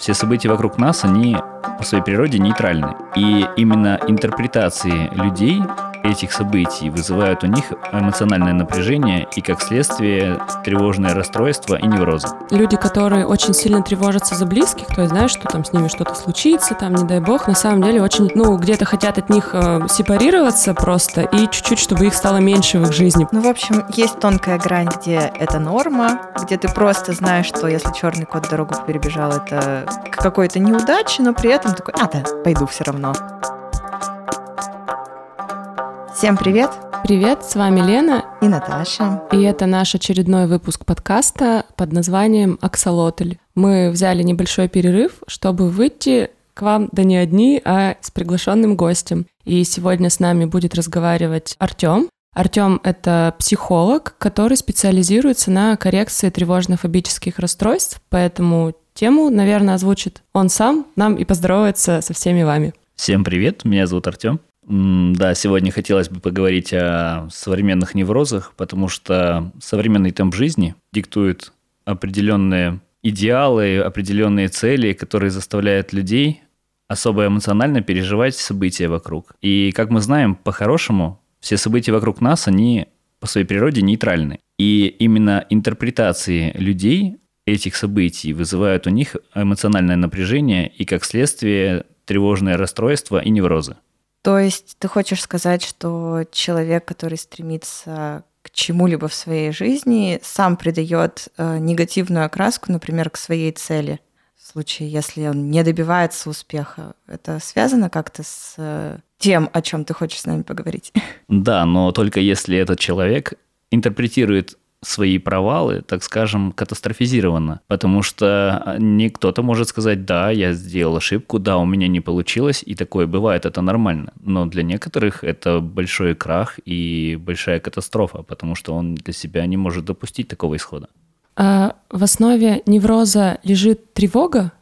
все события вокруг нас, они по своей природе нейтральны. И именно интерпретации людей этих событий вызывают у них эмоциональное напряжение и, как следствие, тревожное расстройство и неврозы. Люди, которые очень сильно тревожатся за близких, то есть знаешь, что там с ними что-то случится, там, не дай бог, на самом деле очень, ну, где-то хотят от них э, сепарироваться просто и чуть-чуть, чтобы их стало меньше в их жизни. Ну, в общем, есть тонкая грань, где это норма, где ты просто знаешь, что если черный кот дорогу перебежал, это какой-то неудачи, но при этом такой, а, да, пойду все равно. Всем привет! Привет, с вами Лена и Наташа. И это наш очередной выпуск подкаста под названием «Аксолотль». Мы взяли небольшой перерыв, чтобы выйти к вам, да не одни, а с приглашенным гостем. И сегодня с нами будет разговаривать Артем. Артем — это психолог, который специализируется на коррекции тревожно-фобических расстройств, поэтому тему, наверное, озвучит он сам нам и поздоровается со всеми вами. Всем привет, меня зовут Артем. Да, сегодня хотелось бы поговорить о современных неврозах, потому что современный темп жизни диктует определенные идеалы, определенные цели, которые заставляют людей особо эмоционально переживать события вокруг. И, как мы знаем, по-хорошему, все события вокруг нас, они по своей природе нейтральны. И именно интерпретации людей этих событий вызывают у них эмоциональное напряжение и, как следствие, тревожное расстройство и неврозы. То есть ты хочешь сказать, что человек, который стремится к чему-либо в своей жизни, сам придает э, негативную окраску, например, к своей цели. В случае, если он не добивается успеха, это связано как-то с э, тем, о чем ты хочешь с нами поговорить? Да, но только если этот человек интерпретирует свои провалы, так скажем, катастрофизированно. Потому что а, не кто-то может сказать, да, я сделал ошибку, да, у меня не получилось, и такое бывает, это нормально. Но для некоторых это большой крах и большая катастрофа, потому что он для себя не может допустить такого исхода. А в основе невроза лежит тревога?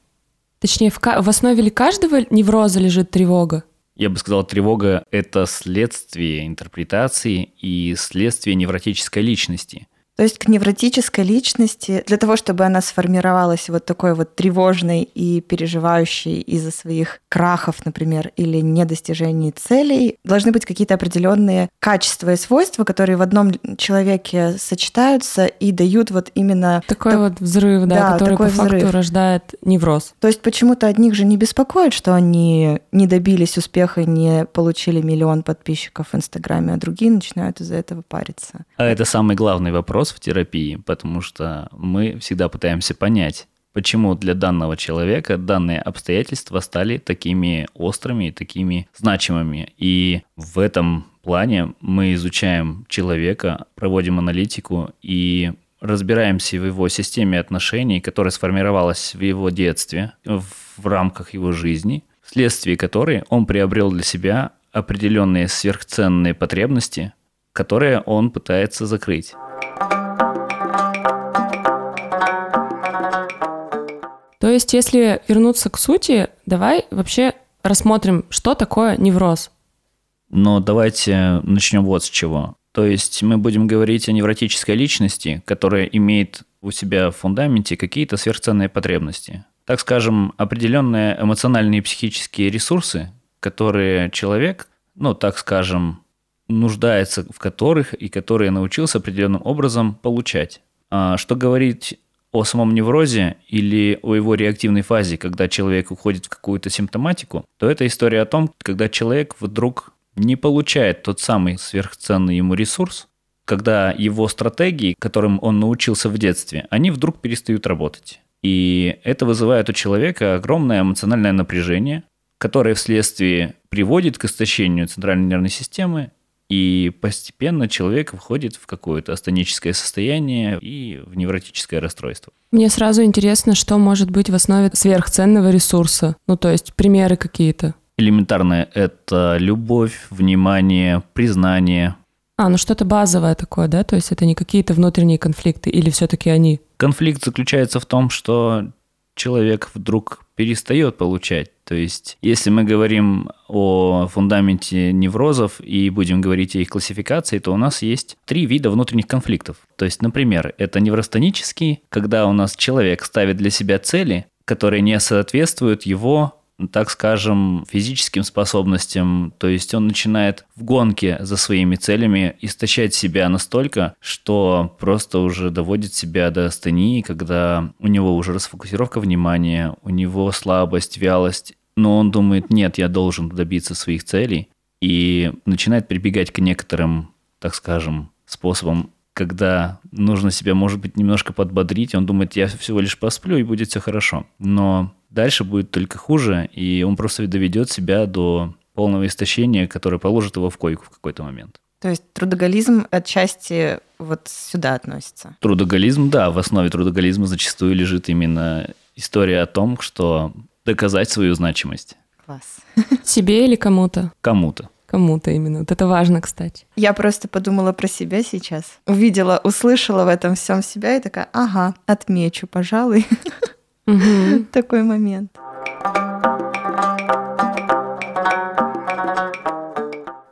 Точнее, в, в основе ли каждого невроза лежит тревога? Я бы сказал, тревога – это следствие интерпретации и следствие невротической личности – то есть к невротической личности, для того, чтобы она сформировалась вот такой вот тревожной и переживающей из-за своих крахов, например, или недостижений целей, должны быть какие-то определенные качества и свойства, которые в одном человеке сочетаются и дают вот именно... Такой так... вот взрыв, да, да который по взрыв. факту рождает невроз. То есть почему-то одних же не беспокоит, что они не добились успеха, не получили миллион подписчиков в Инстаграме, а другие начинают из-за этого париться. А это самый главный вопрос вопрос в терапии, потому что мы всегда пытаемся понять, почему для данного человека данные обстоятельства стали такими острыми и такими значимыми. И в этом плане мы изучаем человека, проводим аналитику и разбираемся в его системе отношений, которая сформировалась в его детстве, в рамках его жизни, вследствие которой он приобрел для себя определенные сверхценные потребности, которые он пытается закрыть. Есть, если вернуться к сути, давай вообще рассмотрим, что такое невроз. Но давайте начнем вот с чего. То есть мы будем говорить о невротической личности, которая имеет у себя в фундаменте какие-то сверхценные потребности. Так скажем, определенные эмоциональные и психические ресурсы, которые человек, ну так скажем, нуждается в которых и которые научился определенным образом получать. А что говорить о самом неврозе или о его реактивной фазе, когда человек уходит в какую-то симптоматику, то это история о том, когда человек вдруг не получает тот самый сверхценный ему ресурс, когда его стратегии, которым он научился в детстве, они вдруг перестают работать. И это вызывает у человека огромное эмоциональное напряжение, которое вследствие приводит к истощению центральной нервной системы и постепенно человек входит в какое-то астеническое состояние и в невротическое расстройство. Мне сразу интересно, что может быть в основе сверхценного ресурса. Ну, то есть примеры какие-то. Элементарное – это любовь, внимание, признание. А, ну что-то базовое такое, да? То есть это не какие-то внутренние конфликты или все-таки они? Конфликт заключается в том, что человек вдруг перестает получать. То есть, если мы говорим о фундаменте неврозов и будем говорить о их классификации, то у нас есть три вида внутренних конфликтов. То есть, например, это невростонический, когда у нас человек ставит для себя цели, которые не соответствуют его так скажем, физическим способностям. То есть он начинает в гонке за своими целями истощать себя настолько, что просто уже доводит себя до астении, когда у него уже расфокусировка внимания, у него слабость, вялость, но он думает, нет, я должен добиться своих целей, и начинает прибегать к некоторым, так скажем, способам когда нужно себя, может быть, немножко подбодрить, он думает, я всего лишь посплю и будет все хорошо. Но дальше будет только хуже, и он просто доведет себя до полного истощения, которое положит его в койку в какой-то момент. То есть трудоголизм отчасти вот сюда относится? Трудоголизм, да, в основе трудоголизма зачастую лежит именно история о том, что доказать свою значимость. Класс. Себе или кому-то? Кому-то. Кому-то именно. Вот это важно, кстати. Я просто подумала про себя сейчас. Увидела, услышала в этом всем себя и такая, ага, отмечу, пожалуй. Такой момент.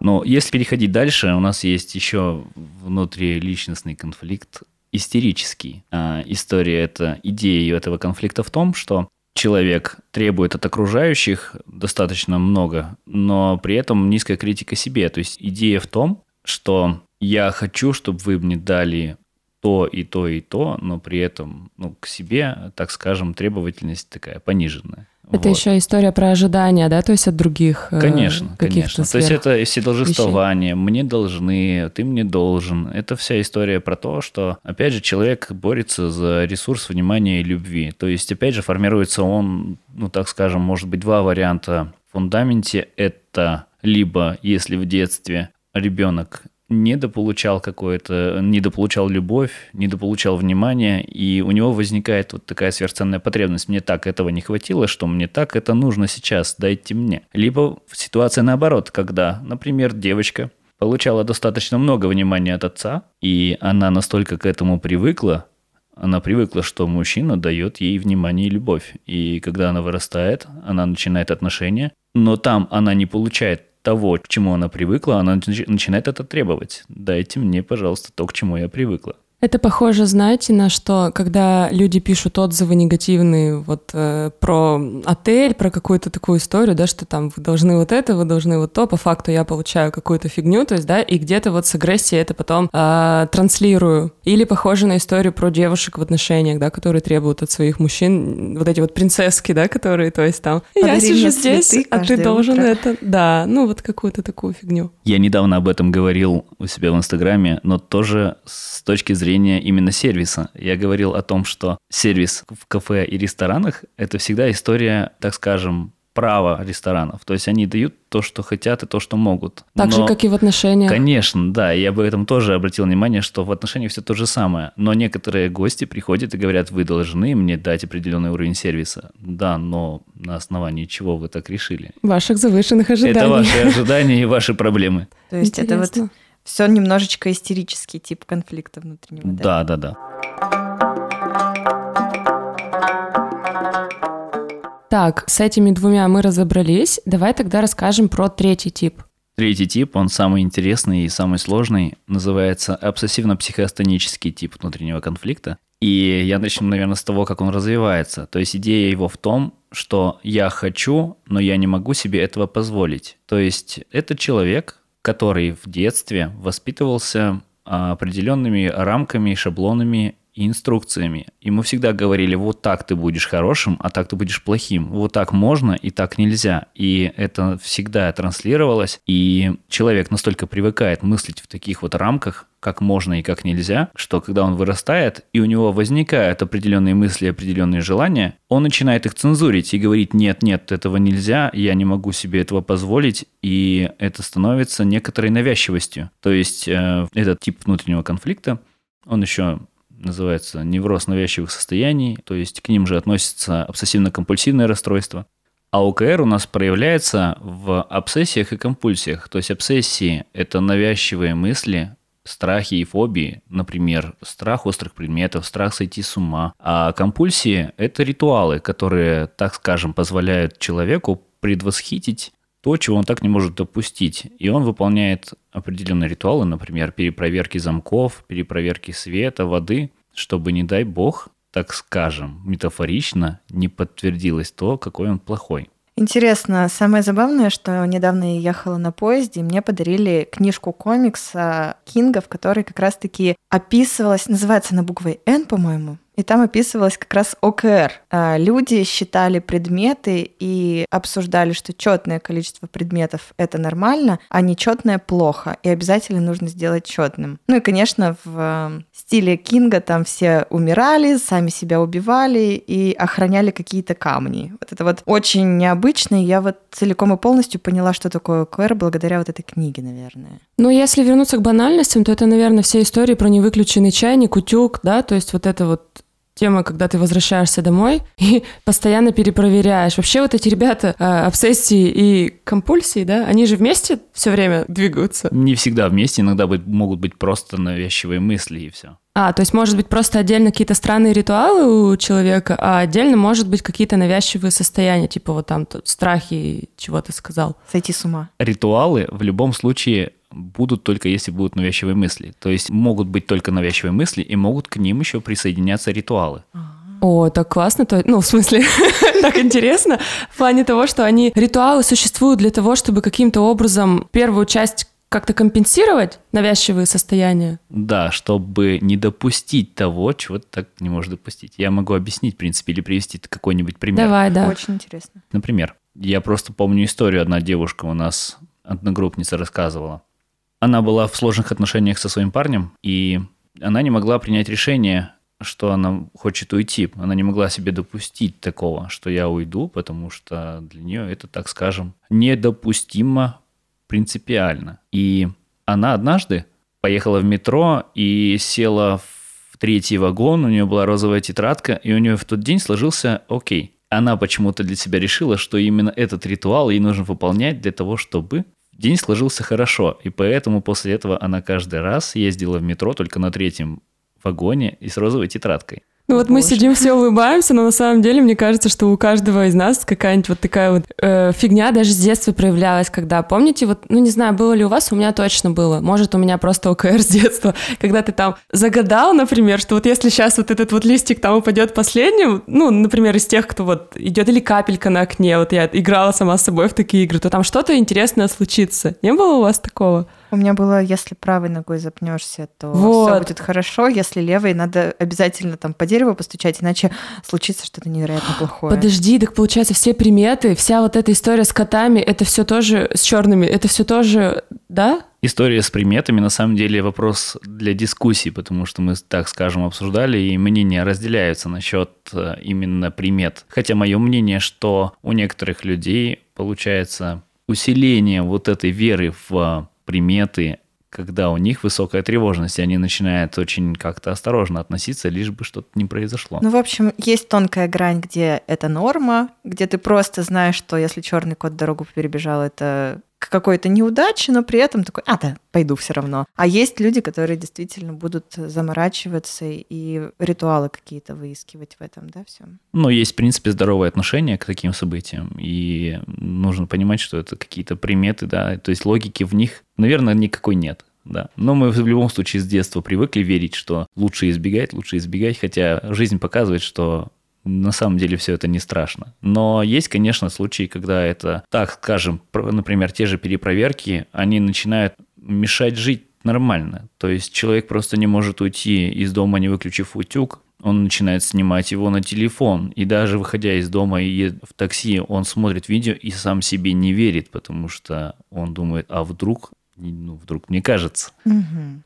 Но если переходить дальше, у нас есть еще внутриличностный конфликт истерический. А история это идея этого конфликта в том, что человек требует от окружающих достаточно много, но при этом низкая критика себе. То есть идея в том, что я хочу, чтобы вы мне дали то и то и то, но при этом ну, к себе, так скажем, требовательность такая пониженная. Это вот. еще история про ожидания, да, то есть от других. Э, конечно, конечно. То есть это все должествование, мне должны, ты мне должен. Это вся история про то, что, опять же, человек борется за ресурс внимания и любви. То есть, опять же, формируется он, ну, так скажем, может быть, два варианта в фундаменте. Это либо, если в детстве ребенок недополучал какое-то, недополучал любовь, недополучал внимание, и у него возникает вот такая сверхценная потребность. Мне так этого не хватило, что мне так это нужно сейчас, дайте мне. Либо ситуация наоборот, когда, например, девочка получала достаточно много внимания от отца, и она настолько к этому привыкла, она привыкла, что мужчина дает ей внимание и любовь. И когда она вырастает, она начинает отношения, но там она не получает того, к чему она привыкла, она начинает это требовать. Дайте мне, пожалуйста, то, к чему я привыкла. Это похоже, знаете, на что, когда люди пишут отзывы негативные вот э, про отель, про какую-то такую историю, да, что там вы должны вот это, вы должны вот то, по факту я получаю какую-то фигню, то есть, да, и где-то вот с агрессией это потом э, транслирую. Или похоже на историю про девушек в отношениях, да, которые требуют от своих мужчин вот эти вот принцесски, да, которые, то есть там, Подари я сижу здесь, а ты должен утро. это, да, ну вот какую-то такую фигню. Я недавно об этом говорил у себя в Инстаграме, но тоже с точки зрения зрения именно сервиса. Я говорил о том, что сервис в кафе и ресторанах – это всегда история, так скажем, права ресторанов. То есть они дают то, что хотят и то, что могут. Так Но, же, как и в отношениях. Конечно, да. Я об этом тоже обратил внимание, что в отношениях все то же самое. Но некоторые гости приходят и говорят, вы должны мне дать определенный уровень сервиса. Да, но на основании чего вы так решили? Ваших завышенных ожиданий. Это ваши ожидания и ваши проблемы. То есть это вот все немножечко истерический тип конфликта внутреннего. Да, да, да. Так, с этими двумя мы разобрались. Давай тогда расскажем про третий тип. Третий тип, он самый интересный и самый сложный, называется обсессивно-психостонический тип внутреннего конфликта. И я начну, наверное, с того, как он развивается. То есть идея его в том, что я хочу, но я не могу себе этого позволить. То есть это человек, который в детстве воспитывался а, определенными рамками, шаблонами и инструкциями. Ему всегда говорили, вот так ты будешь хорошим, а так ты будешь плохим. Вот так можно и так нельзя. И это всегда транслировалось. И человек настолько привыкает мыслить в таких вот рамках, как можно и как нельзя, что когда он вырастает, и у него возникают определенные мысли, определенные желания, он начинает их цензурить и говорить, нет, нет, этого нельзя, я не могу себе этого позволить, и это становится некоторой навязчивостью. То есть э, этот тип внутреннего конфликта, он еще называется невроз навязчивых состояний, то есть к ним же относится обсессивно-компульсивное расстройство. А ОКР у нас проявляется в обсессиях и компульсиях. То есть обсессии – это навязчивые мысли, страхи и фобии, например, страх острых предметов, страх сойти с ума. А компульсии – это ритуалы, которые, так скажем, позволяют человеку предвосхитить то, чего он так не может допустить. И он выполняет определенные ритуалы, например, перепроверки замков, перепроверки света, воды, чтобы, не дай бог, так скажем, метафорично не подтвердилось то, какой он плохой. Интересно, самое забавное, что недавно я ехала на поезде, и мне подарили книжку комикса Кинга, в которой как раз-таки описывалась, называется она буквой «Н», по-моему, и там описывалось как раз ОКР. А, люди считали предметы и обсуждали, что четное количество предметов это нормально, а нечетное плохо, и обязательно нужно сделать четным. Ну и, конечно, в э, стиле Кинга там все умирали, сами себя убивали и охраняли какие-то камни. Вот это вот очень необычно, и я вот целиком и полностью поняла, что такое ОКР благодаря вот этой книге, наверное. Ну, если вернуться к банальностям, то это, наверное, все истории про невыключенный чайник, утюг, да, то есть вот это вот тема, когда ты возвращаешься домой и постоянно перепроверяешь. Вообще вот эти ребята, э, обсессии и компульсии, да, они же вместе все время двигаются? Не всегда вместе, иногда быть, могут быть просто навязчивые мысли и все. А, то есть может быть просто отдельно какие-то странные ритуалы у человека, а отдельно может быть какие-то навязчивые состояния, типа вот там страхи, чего ты сказал. Сойти с ума. Ритуалы в любом случае будут только если будут навязчивые мысли. То есть могут быть только навязчивые мысли, и могут к ним еще присоединяться ритуалы. О, так классно, то, ну, в смысле, так интересно, в плане того, что они, ритуалы существуют для того, чтобы каким-то образом первую часть как-то компенсировать навязчивые состояния? Да, чтобы не допустить того, чего ты так не можешь допустить. Я могу объяснить, в принципе, или привести какой-нибудь пример. Давай, да. Очень интересно. Например, я просто помню историю, одна девушка у нас, одногруппница рассказывала. Она была в сложных отношениях со своим парнем, и она не могла принять решение, что она хочет уйти. Она не могла себе допустить такого, что я уйду, потому что для нее это, так скажем, недопустимо принципиально. И она однажды поехала в метро и села в третий вагон, у нее была розовая тетрадка, и у нее в тот день сложился окей. Она почему-то для себя решила, что именно этот ритуал ей нужно выполнять для того, чтобы День сложился хорошо, и поэтому после этого она каждый раз ездила в метро только на третьем вагоне и с розовой тетрадкой. Ну вот мы сидим, все улыбаемся, но на самом деле мне кажется, что у каждого из нас какая-нибудь вот такая вот э, фигня даже с детства проявлялась, когда, помните, вот, ну не знаю, было ли у вас, у меня точно было, может, у меня просто ОКР с детства, когда ты там загадал, например, что вот если сейчас вот этот вот листик там упадет последним, ну, например, из тех, кто вот идет или капелька на окне, вот я играла сама с собой в такие игры, то там что-то интересное случится. Не было у вас такого? У меня было, если правой ногой запнешься, то вот. все будет хорошо. Если левой, надо обязательно там по дереву постучать, иначе случится что-то невероятно плохое. Подожди, так получается, все приметы, вся вот эта история с котами, это все тоже с черными, это все тоже, да? История с приметами на самом деле вопрос для дискуссии, потому что мы, так скажем, обсуждали, и мнения разделяются насчет э, именно примет. Хотя мое мнение, что у некоторых людей получается усиление вот этой веры в приметы, когда у них высокая тревожность, и они начинают очень как-то осторожно относиться, лишь бы что-то не произошло. Ну, в общем, есть тонкая грань, где это норма, где ты просто знаешь, что если черный кот дорогу перебежал, это к какой-то неудаче, но при этом такой, а, да, пойду все равно. А есть люди, которые действительно будут заморачиваться и ритуалы какие-то выискивать в этом, да, все. Но есть, в принципе, здоровое отношение к таким событиям, и нужно понимать, что это какие-то приметы, да, то есть логики в них, наверное, никакой нет. Да. Но мы в любом случае с детства привыкли верить, что лучше избегать, лучше избегать, хотя жизнь показывает, что на самом деле все это не страшно. Но есть, конечно, случаи, когда это, так скажем, например, те же перепроверки, они начинают мешать жить нормально. То есть человек просто не может уйти из дома, не выключив утюг, он начинает снимать его на телефон. И даже выходя из дома и в такси, он смотрит видео и сам себе не верит, потому что он думает, а вдруг, ну, вдруг мне кажется. Угу.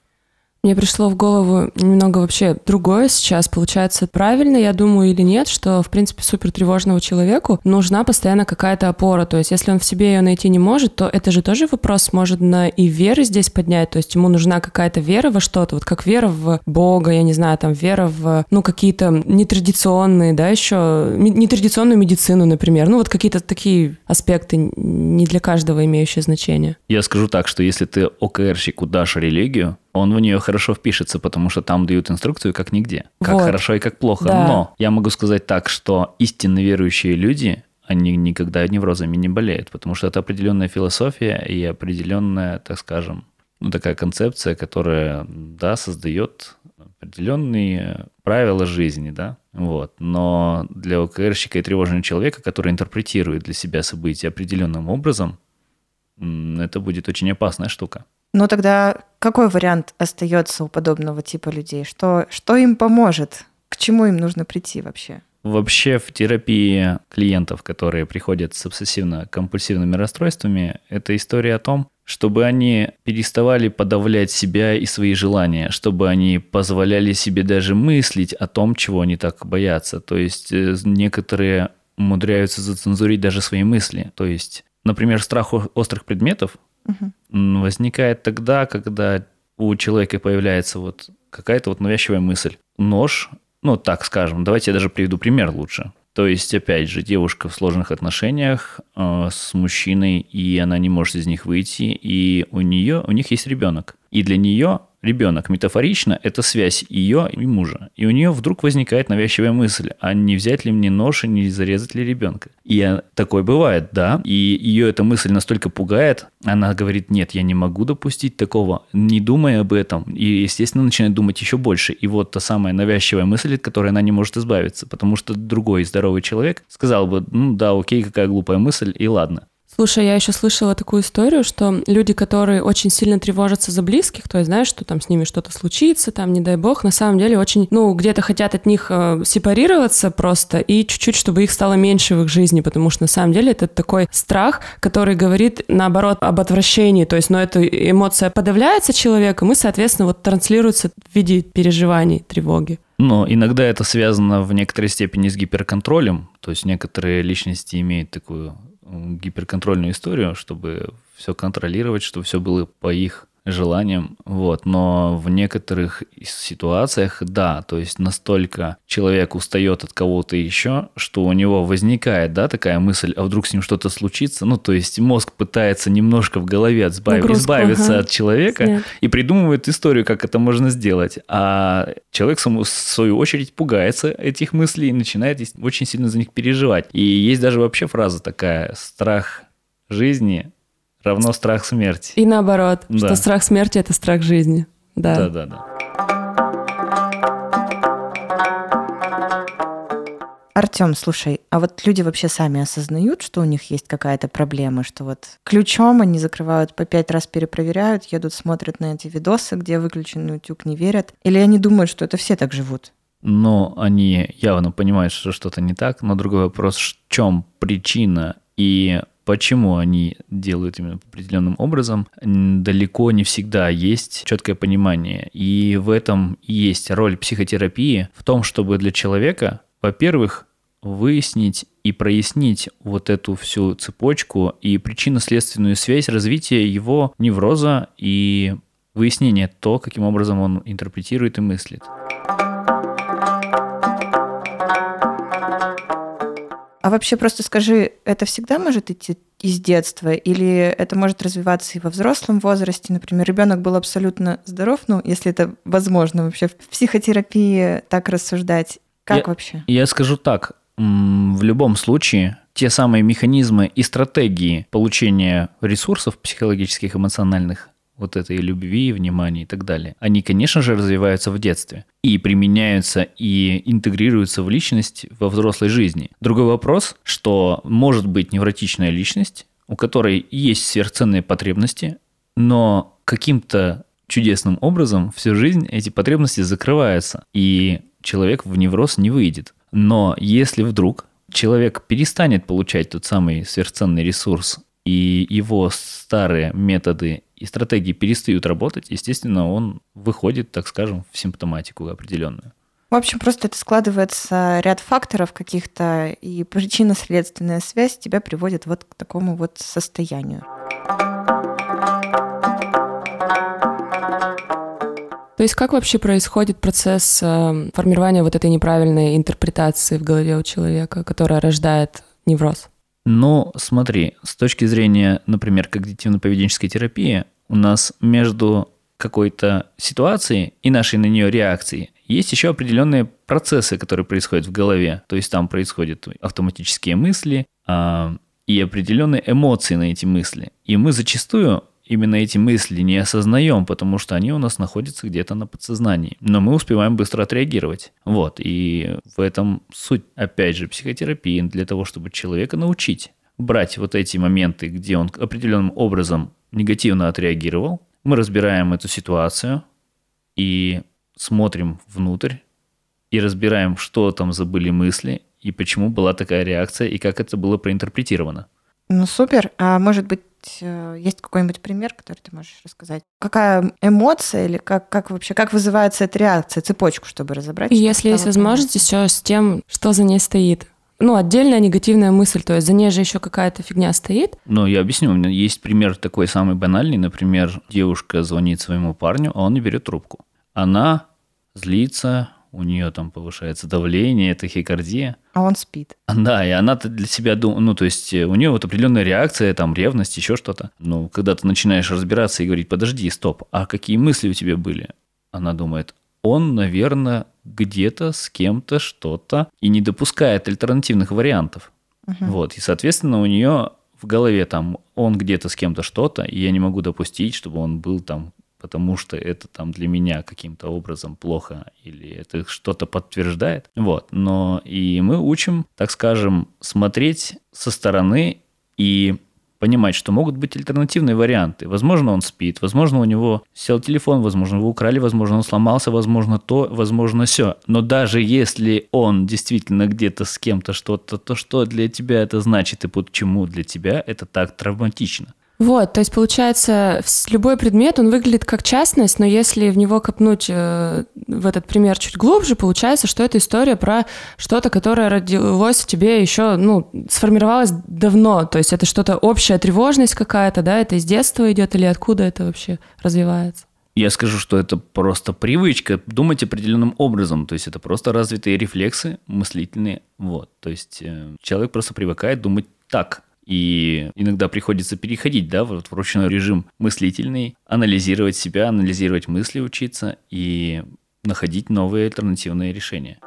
Мне пришло в голову немного вообще другое сейчас. Получается, правильно я думаю или нет, что, в принципе, супер тревожному человеку нужна постоянно какая-то опора. То есть, если он в себе ее найти не может, то это же тоже вопрос можно и веры здесь поднять. То есть, ему нужна какая-то вера во что-то, вот как вера в Бога, я не знаю, там, вера в, ну, какие-то нетрадиционные, да, еще, нетрадиционную медицину, например. Ну, вот какие-то такие аспекты не для каждого имеющие значение. Я скажу так, что если ты ОКРщику дашь религию, он в нее хорошо впишется, потому что там дают инструкцию как нигде. Как вот. хорошо и как плохо. Да. Но я могу сказать так, что истинно верующие люди, они никогда неврозами не болеют, потому что это определенная философия и определенная, так скажем, ну, такая концепция, которая, да, создает определенные правила жизни, да. Вот. Но для ОКРщика и тревожного человека, который интерпретирует для себя события определенным образом, это будет очень опасная штука. Ну тогда какой вариант остается у подобного типа людей? Что, что им поможет? К чему им нужно прийти вообще? Вообще в терапии клиентов, которые приходят с обсессивно-компульсивными расстройствами, это история о том, чтобы они переставали подавлять себя и свои желания, чтобы они позволяли себе даже мыслить о том, чего они так боятся. То есть э, некоторые умудряются зацензурить даже свои мысли. То есть, например, страх острых предметов угу. возникает тогда, когда у человека появляется вот какая-то вот навязчивая мысль. Нож ну, так скажем, давайте я даже приведу пример лучше. То есть, опять же, девушка в сложных отношениях э, с мужчиной, и она не может из них выйти, и у нее, у них есть ребенок. И для нее ребенок метафорично – это связь ее и мужа. И у нее вдруг возникает навязчивая мысль, а не взять ли мне нож и не зарезать ли ребенка? И такое бывает, да. И ее эта мысль настолько пугает, она говорит, нет, я не могу допустить такого, не думая об этом. И, естественно, начинает думать еще больше. И вот та самая навязчивая мысль, от которой она не может избавиться. Потому что другой здоровый человек сказал бы, ну да, окей, какая глупая мысль, и ладно. Слушай, я еще слышала такую историю, что люди, которые очень сильно тревожатся за близких, то есть знаешь, что там с ними что-то случится, там, не дай бог, на самом деле очень, ну, где-то хотят от них э, сепарироваться просто и чуть-чуть, чтобы их стало меньше в их жизни, потому что на самом деле это такой страх, который говорит, наоборот, об отвращении, то есть, но эта эмоция подавляется человеком и, соответственно, вот транслируется в виде переживаний, тревоги. Но иногда это связано в некоторой степени с гиперконтролем, то есть некоторые личности имеют такую гиперконтрольную историю, чтобы все контролировать, чтобы все было по их желанием, вот, но в некоторых ситуациях, да, то есть настолько человек устает от кого-то еще, что у него возникает, да, такая мысль, а вдруг с ним что-то случится, ну, то есть мозг пытается немножко в голове избавить, Нагрузку, избавиться ага. от человека Снять. и придумывает историю, как это можно сделать, а человек, в свою очередь, пугается этих мыслей и начинает очень сильно за них переживать. И есть даже вообще фраза такая «страх жизни равно страх смерти. И наоборот, да. что страх смерти – это страх жизни. Да, да, да. да. Артем, слушай, а вот люди вообще сами осознают, что у них есть какая-то проблема, что вот ключом они закрывают по пять раз перепроверяют, едут, смотрят на эти видосы, где выключенный утюг, не верят? Или они думают, что это все так живут? Но они явно понимают, что что-то не так, но другой вопрос, в чем причина и почему они делают именно определенным образом, далеко не всегда есть четкое понимание. И в этом есть роль психотерапии в том, чтобы для человека, во-первых, выяснить и прояснить вот эту всю цепочку и причинно-следственную связь развития его невроза и выяснение то, каким образом он интерпретирует и мыслит. А вообще просто скажи, это всегда может идти из детства, или это может развиваться и во взрослом возрасте? Например, ребенок был абсолютно здоров, ну, если это возможно вообще в психотерапии так рассуждать. Как я, вообще? Я скажу так, в любом случае те самые механизмы и стратегии получения ресурсов психологических, эмоциональных вот этой любви, внимания и так далее, они, конечно же, развиваются в детстве и применяются и интегрируются в личность во взрослой жизни. Другой вопрос, что может быть невротичная личность, у которой есть сверхценные потребности, но каким-то чудесным образом всю жизнь эти потребности закрываются, и человек в невроз не выйдет. Но если вдруг человек перестанет получать тот самый сверхценный ресурс, и его старые методы и стратегии перестают работать, естественно, он выходит, так скажем, в симптоматику определенную. В общем, просто это складывается ряд факторов каких-то, и причинно-следственная связь тебя приводит вот к такому вот состоянию. То есть как вообще происходит процесс э, формирования вот этой неправильной интерпретации в голове у человека, которая рождает невроз? Но смотри, с точки зрения, например, когнитивно-поведенческой терапии, у нас между какой-то ситуацией и нашей на нее реакцией есть еще определенные процессы, которые происходят в голове. То есть там происходят автоматические мысли а, и определенные эмоции на эти мысли. И мы зачастую именно эти мысли не осознаем, потому что они у нас находятся где-то на подсознании. Но мы успеваем быстро отреагировать. Вот. И в этом суть, опять же, психотерапии для того, чтобы человека научить брать вот эти моменты, где он определенным образом негативно отреагировал. Мы разбираем эту ситуацию и смотрим внутрь и разбираем, что там забыли мысли и почему была такая реакция и как это было проинтерпретировано. Ну супер. А может быть, э, есть какой-нибудь пример, который ты можешь рассказать? Какая эмоция или как, как вообще, как вызывается эта реакция, цепочку, чтобы разобрать? И если есть возможность еще с тем, что за ней стоит. Ну, отдельная негативная мысль, то есть за ней же еще какая-то фигня стоит. Ну, я объясню. У меня есть пример такой самый банальный. Например, девушка звонит своему парню, а он не берет трубку. Она злится, у нее там повышается давление, тахикардия. А он спит. Да, и она для себя думает, ну, то есть э, у нее вот определенная реакция, там, ревность, еще что-то. Ну, когда ты начинаешь разбираться и говорить, подожди, стоп, а какие мысли у тебя были? Она думает, он, наверное, где-то с кем-то что-то и не допускает альтернативных вариантов. Угу. Вот, и, соответственно, у нее в голове там он где-то с кем-то что-то, и я не могу допустить, чтобы он был там потому что это там для меня каким-то образом плохо или это что-то подтверждает. Вот. Но и мы учим, так скажем, смотреть со стороны и понимать, что могут быть альтернативные варианты. Возможно, он спит, возможно, у него сел телефон, возможно, его украли, возможно, он сломался, возможно, то, возможно, все. Но даже если он действительно где-то с кем-то что-то, то что для тебя это значит и почему для тебя это так травматично? Вот, то есть получается, любой предмет, он выглядит как частность, но если в него копнуть э, в этот пример чуть глубже, получается, что это история про что-то, которое родилось в тебе еще, ну, сформировалось давно, то есть это что-то общая тревожность какая-то, да, это из детства идет или откуда это вообще развивается? Я скажу, что это просто привычка думать определенным образом. То есть это просто развитые рефлексы мыслительные. Вот. То есть э, человек просто привыкает думать так. И иногда приходится переходить, да, вот в ручной режим мыслительный, анализировать себя, анализировать мысли, учиться и находить новые альтернативные решения.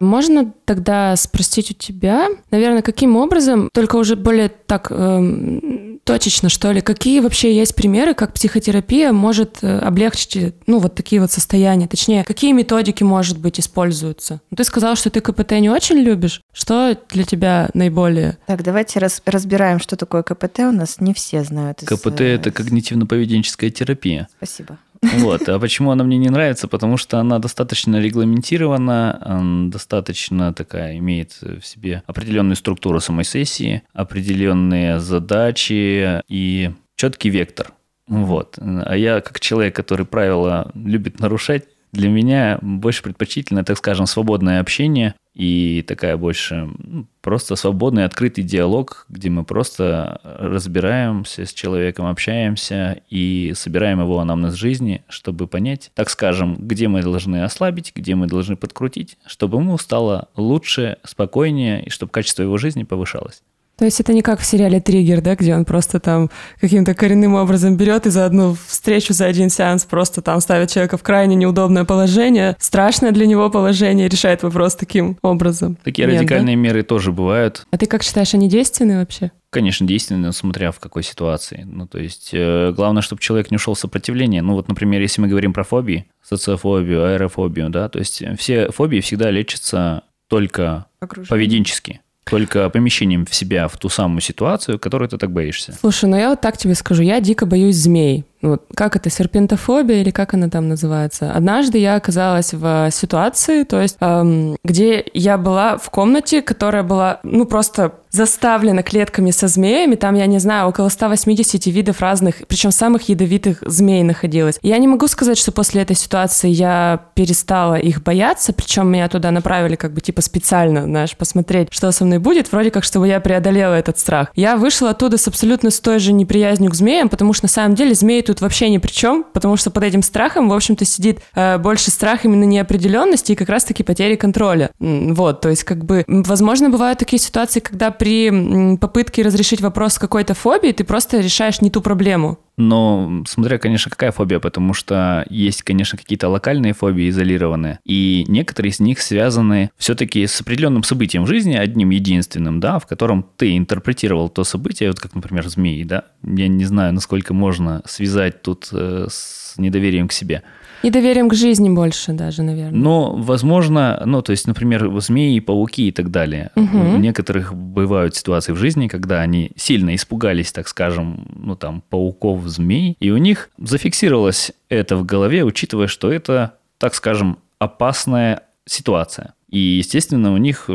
Можно тогда спросить у тебя, наверное, каким образом, только уже более так эм, точечно, что ли. Какие вообще есть примеры, как психотерапия может э, облегчить, ну, вот такие вот состояния? Точнее, какие методики, может быть, используются? Ну, ты сказал, что ты КПТ не очень любишь. Что для тебя наиболее? Так, давайте раз, разбираем, что такое КПТ. У нас не все знают. КПТ – это когнитивно-поведенческая терапия. Спасибо. Вот. А почему она мне не нравится? Потому что она достаточно регламентирована, достаточно такая, имеет в себе определенную структуру самой сессии, определенные задачи и четкий вектор. Вот. А я, как человек, который правила любит нарушать, для меня больше предпочтительно, так скажем, свободное общение и такая больше ну, просто свободный, открытый диалог, где мы просто разбираемся с человеком, общаемся и собираем его анамнез жизни, чтобы понять, так скажем, где мы должны ослабить, где мы должны подкрутить, чтобы ему стало лучше, спокойнее и чтобы качество его жизни повышалось. То есть это не как в сериале «Триггер», да, где он просто там каким-то коренным образом берет и за одну встречу, за один сеанс просто там ставит человека в крайне неудобное положение, страшное для него положение, решает вопрос таким образом. Такие Нет, радикальные да? меры тоже бывают. А ты как считаешь, они действенны вообще? Конечно, действенны, смотря в какой ситуации. Ну, то есть, э, главное, чтобы человек не ушел в сопротивление. Ну, вот, например, если мы говорим про фобии, социофобию, аэрофобию, да, то есть все фобии всегда лечатся только Окружение. поведенчески только помещением в себя в ту самую ситуацию, которую ты так боишься. Слушай, ну я вот так тебе скажу, я дико боюсь змей. Вот, как это, серпентофобия или как она там называется? Однажды я оказалась в ситуации, то есть, эм, где я была в комнате, которая была, ну, просто заставлена клетками со змеями. Там, я не знаю, около 180 видов разных, причем самых ядовитых змей находилось. Я не могу сказать, что после этой ситуации я перестала их бояться, причем меня туда направили как бы типа специально, знаешь, посмотреть, что со мной будет, вроде как, чтобы я преодолела этот страх. Я вышла оттуда с абсолютно с той же неприязнью к змеям, потому что на самом деле змеи тут вообще ни при чем, потому что под этим страхом, в общем-то, сидит э, больше страх именно неопределенности и как раз-таки потери контроля. Вот, то есть как бы, возможно, бывают такие ситуации, когда при попытке разрешить вопрос какой-то фобией ты просто решаешь не ту проблему. Но смотря, конечно, какая фобия, потому что есть, конечно, какие-то локальные фобии изолированные, и некоторые из них связаны все-таки с определенным событием в жизни, одним единственным, да, в котором ты интерпретировал то событие, вот как, например, змеи, да. Я не знаю, насколько можно связать тут э, с недоверием к себе. Недоверием к жизни больше даже, наверное. Но, возможно, ну, то есть, например, змеи, пауки и так далее. Угу. У некоторых бывают ситуации в жизни, когда они сильно испугались, так скажем, ну, там, пауков, змей, и у них зафиксировалось это в голове, учитывая, что это, так скажем, опасная ситуация. И, естественно, у них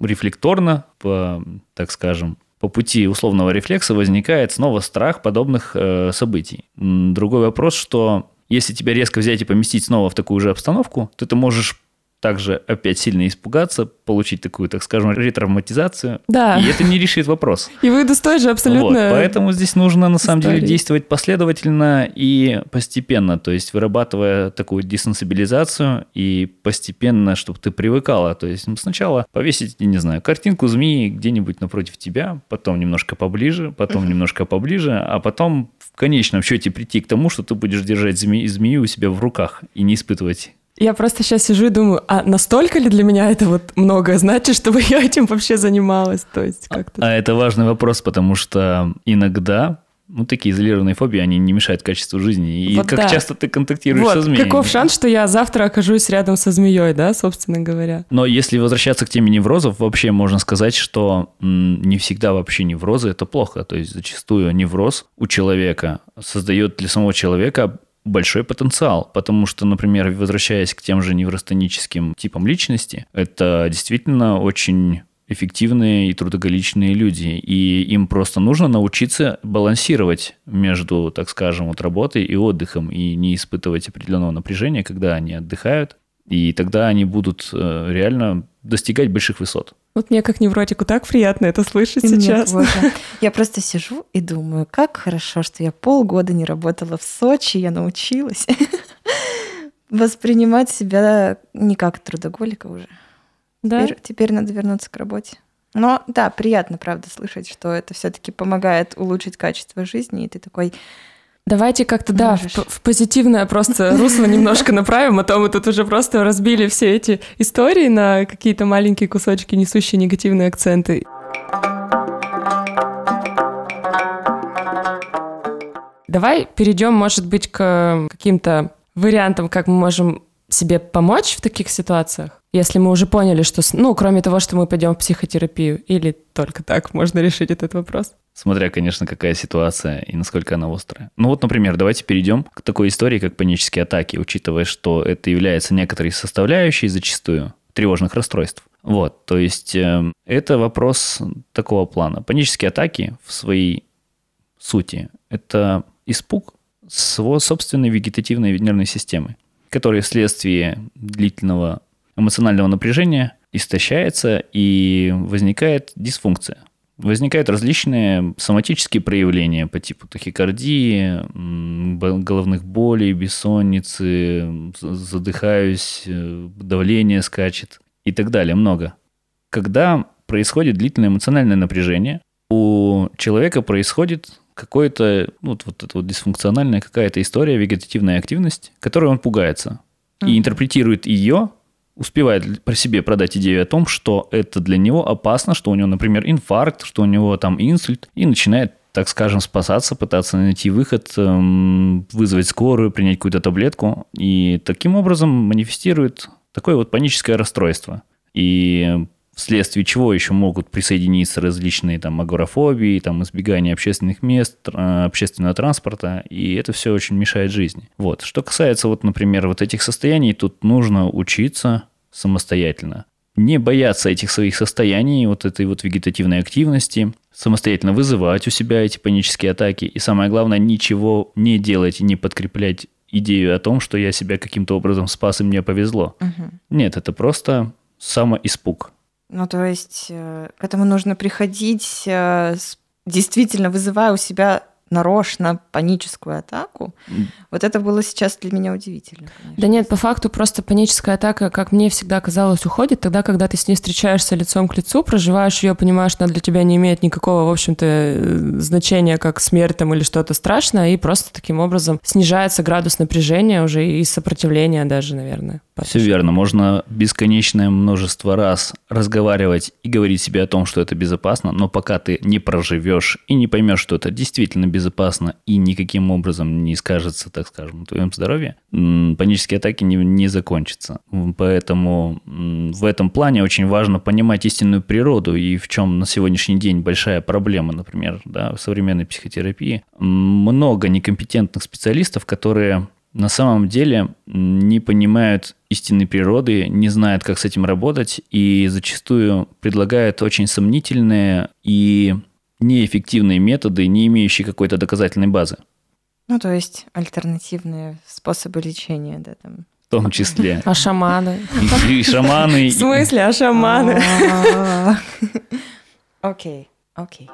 рефлекторно, по, так скажем, по пути условного рефлекса возникает снова страх подобных э, событий. Другой вопрос, что если тебя резко взять и поместить снова в такую же обстановку, то ты можешь также опять сильно испугаться, получить такую, так скажем, ретравматизацию. Да. И это не решит вопрос. И выйду с той же абсолютно. Вот, поэтому здесь нужно на самом истории. деле действовать последовательно и постепенно, то есть вырабатывая такую десенсибилизацию и постепенно, чтобы ты привыкала. То есть сначала повесить, я не знаю, картинку змеи где-нибудь напротив тебя, потом немножко поближе, потом немножко поближе, а потом в конечном счете прийти к тому, что ты будешь держать зме- змею у себя в руках и не испытывать я просто сейчас сижу и думаю, а настолько ли для меня это вот многое значит, чтобы я этим вообще занималась? То есть как-то... А это важный вопрос, потому что иногда ну, такие изолированные фобии, они не мешают качеству жизни. И вот как да. часто ты контактируешь вот, со змеей? Каков шанс, что я завтра окажусь рядом со змеей, да, собственно говоря? Но если возвращаться к теме неврозов, вообще можно сказать, что не всегда вообще неврозы – это плохо. То есть зачастую невроз у человека создает для самого человека большой потенциал, потому что, например, возвращаясь к тем же невростеническим типам личности, это действительно очень эффективные и трудоголичные люди, и им просто нужно научиться балансировать между, так скажем, вот работой и отдыхом, и не испытывать определенного напряжения, когда они отдыхают, и тогда они будут э, реально достигать больших высот. Вот мне как невротику так приятно это слышать и сейчас. Мне тоже. Я просто сижу и думаю, как хорошо, что я полгода не работала в Сочи, я научилась воспринимать себя не как трудоголика уже. Да? Теперь, теперь надо вернуться к работе. Но да, приятно, правда, слышать, что это все-таки помогает улучшить качество жизни, и ты такой, Давайте как-то, да, в, в позитивное просто русло немножко направим, а то мы тут уже просто разбили все эти истории на какие-то маленькие кусочки, несущие негативные акценты. Давай перейдем, может быть, к каким-то вариантам, как мы можем себе помочь в таких ситуациях, если мы уже поняли, что, ну, кроме того, что мы пойдем в психотерапию, или только так можно решить этот вопрос? Смотря, конечно, какая ситуация и насколько она острая. Ну вот, например, давайте перейдем к такой истории, как панические атаки, учитывая, что это является некоторой составляющей зачастую тревожных расстройств. Вот, то есть э, это вопрос такого плана. Панические атаки в своей сути – это испуг своей собственной вегетативной нервной системы который вследствие длительного эмоционального напряжения истощается и возникает дисфункция. Возникают различные соматические проявления по типу тахикардии, головных болей, бессонницы, задыхаюсь, э, давление скачет и так далее, много. Когда происходит длительное эмоциональное напряжение, у человека происходит какое-то, ну, вот, вот это вот дисфункциональная какая-то история, вегетативная активность, которой он пугается. Mm-hmm. И интерпретирует ее, успевает про себе продать идею о том, что это для него опасно, что у него, например, инфаркт, что у него там инсульт, и начинает так скажем, спасаться, пытаться найти выход, эм, вызвать скорую, принять какую-то таблетку. И таким образом манифестирует такое вот паническое расстройство. И вследствие чего еще могут присоединиться различные там агорафобии, там избегание общественных мест, общественного транспорта, и это все очень мешает жизни. Вот. Что касается вот, например, вот этих состояний, тут нужно учиться самостоятельно. Не бояться этих своих состояний, вот этой вот вегетативной активности, самостоятельно вызывать у себя эти панические атаки, и самое главное, ничего не делать и не подкреплять идею о том, что я себя каким-то образом спас и мне повезло. Угу. Нет, это просто самоиспуг. Ну, то есть э, к этому нужно приходить, э, действительно вызывая у себя нарочно паническую атаку. Вот это было сейчас для меня удивительно. Конечно. Да нет, по факту просто паническая атака, как мне всегда казалось, уходит тогда, когда ты с ней встречаешься лицом к лицу, проживаешь ее, понимаешь, что она для тебя не имеет никакого, в общем-то, э, значения, как смерть там или что-то страшное, и просто таким образом снижается градус напряжения уже и сопротивления даже, наверное. Все верно. Можно бесконечное множество раз разговаривать и говорить себе о том, что это безопасно, но пока ты не проживешь и не поймешь, что это действительно безопасно и никаким образом не скажется, так скажем, на твоем здоровье, панические атаки не, не закончатся. Поэтому в этом плане очень важно понимать истинную природу и в чем на сегодняшний день большая проблема, например, да, в современной психотерапии. Много некомпетентных специалистов, которые на самом деле не понимают истинной природы, не знают, как с этим работать, и зачастую предлагают очень сомнительные и неэффективные методы, не имеющие какой-то доказательной базы. Ну, то есть альтернативные способы лечения, да, там. В том числе. А шаманы? И, и шаманы. В смысле, а шаманы? Окей, окей.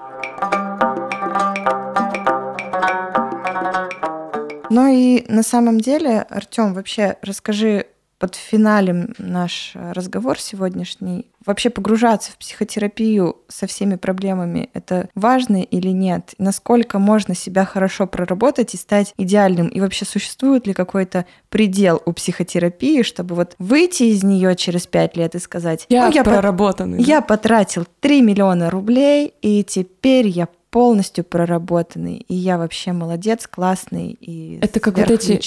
Ну и на самом деле, Артем, вообще расскажи под финалем наш разговор сегодняшний. Вообще погружаться в психотерапию со всеми проблемами — это важно или нет? Насколько можно себя хорошо проработать и стать идеальным? И вообще существует ли какой-то предел у психотерапии, чтобы вот выйти из нее через пять лет и сказать... Я, ну, я проработанный. Я потратил 3 миллиона рублей, и теперь я полностью проработанный, и я вообще молодец, классный и Это как вот эти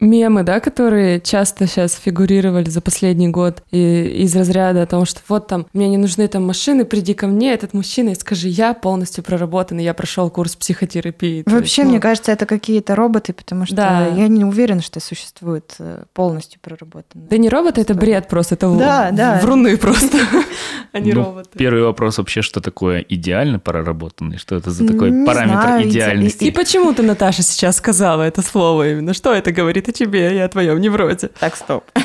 мемы, да, которые часто сейчас фигурировали за последний год и, из разряда о том, что вот там, мне не нужны там машины, приди ко мне, этот мужчина, и скажи, я полностью проработанный, я прошел курс психотерапии. Вообще, есть, ну... мне кажется, это какие-то роботы, потому что да. я не уверена, что существует э, полностью проработанные. Да не роботы, это бред просто, это да, да. вруны просто, а не ну, роботы. Первый вопрос вообще, что такое идеально проработанный, что это это за такой не параметр знаю, идеальности? И почему ты, Наташа, сейчас сказала это слово именно? Что это говорит о тебе и о твоем неврозе? Так, стоп.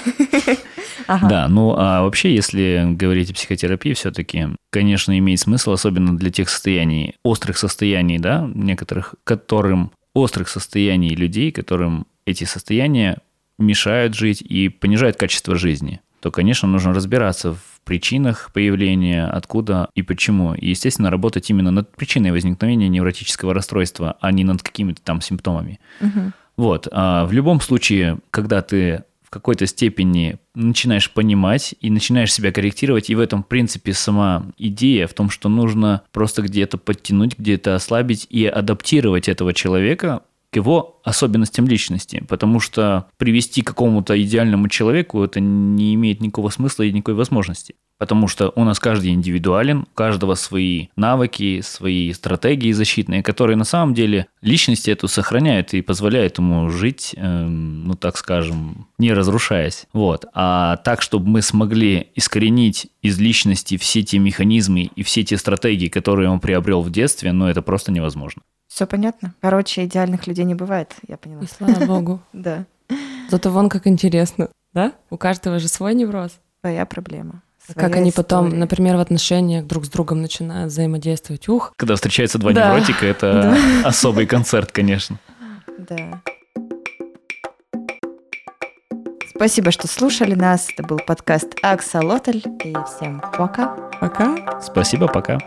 Ага. Да, ну а вообще, если говорить о психотерапии, все-таки, конечно, имеет смысл, особенно для тех состояний, острых состояний, да, некоторых, которым острых состояний людей, которым эти состояния мешают жить и понижают качество жизни, то, конечно, нужно разбираться в причинах появления, откуда и почему. И, естественно, работать именно над причиной возникновения невротического расстройства, а не над какими-то там симптомами. Угу. Вот. А в любом случае, когда ты в какой-то степени начинаешь понимать и начинаешь себя корректировать, и в этом, в принципе, сама идея в том, что нужно просто где-то подтянуть, где-то ослабить и адаптировать этого человека его особенностям личности, потому что привести к какому-то идеальному человеку это не имеет никакого смысла и никакой возможности. Потому что у нас каждый индивидуален, у каждого свои навыки, свои стратегии защитные, которые на самом деле личность эту сохраняют и позволяют ему жить, э, ну так скажем, не разрушаясь. Вот. А так, чтобы мы смогли искоренить из личности все те механизмы и все те стратегии, которые он приобрел в детстве, ну это просто невозможно. Все понятно. Короче, идеальных людей не бывает, я поняла. И слава богу. Да. Зато вон как интересно, да? У каждого же свой невроз. Своя проблема. как они потом, например, в отношениях друг с другом начинают взаимодействовать. Ух. Когда встречаются два да. невротика, это да. особый концерт, конечно. Да. Спасибо, что слушали нас. Это был подкаст Аксолотль. И всем пока. Пока. Спасибо, пока.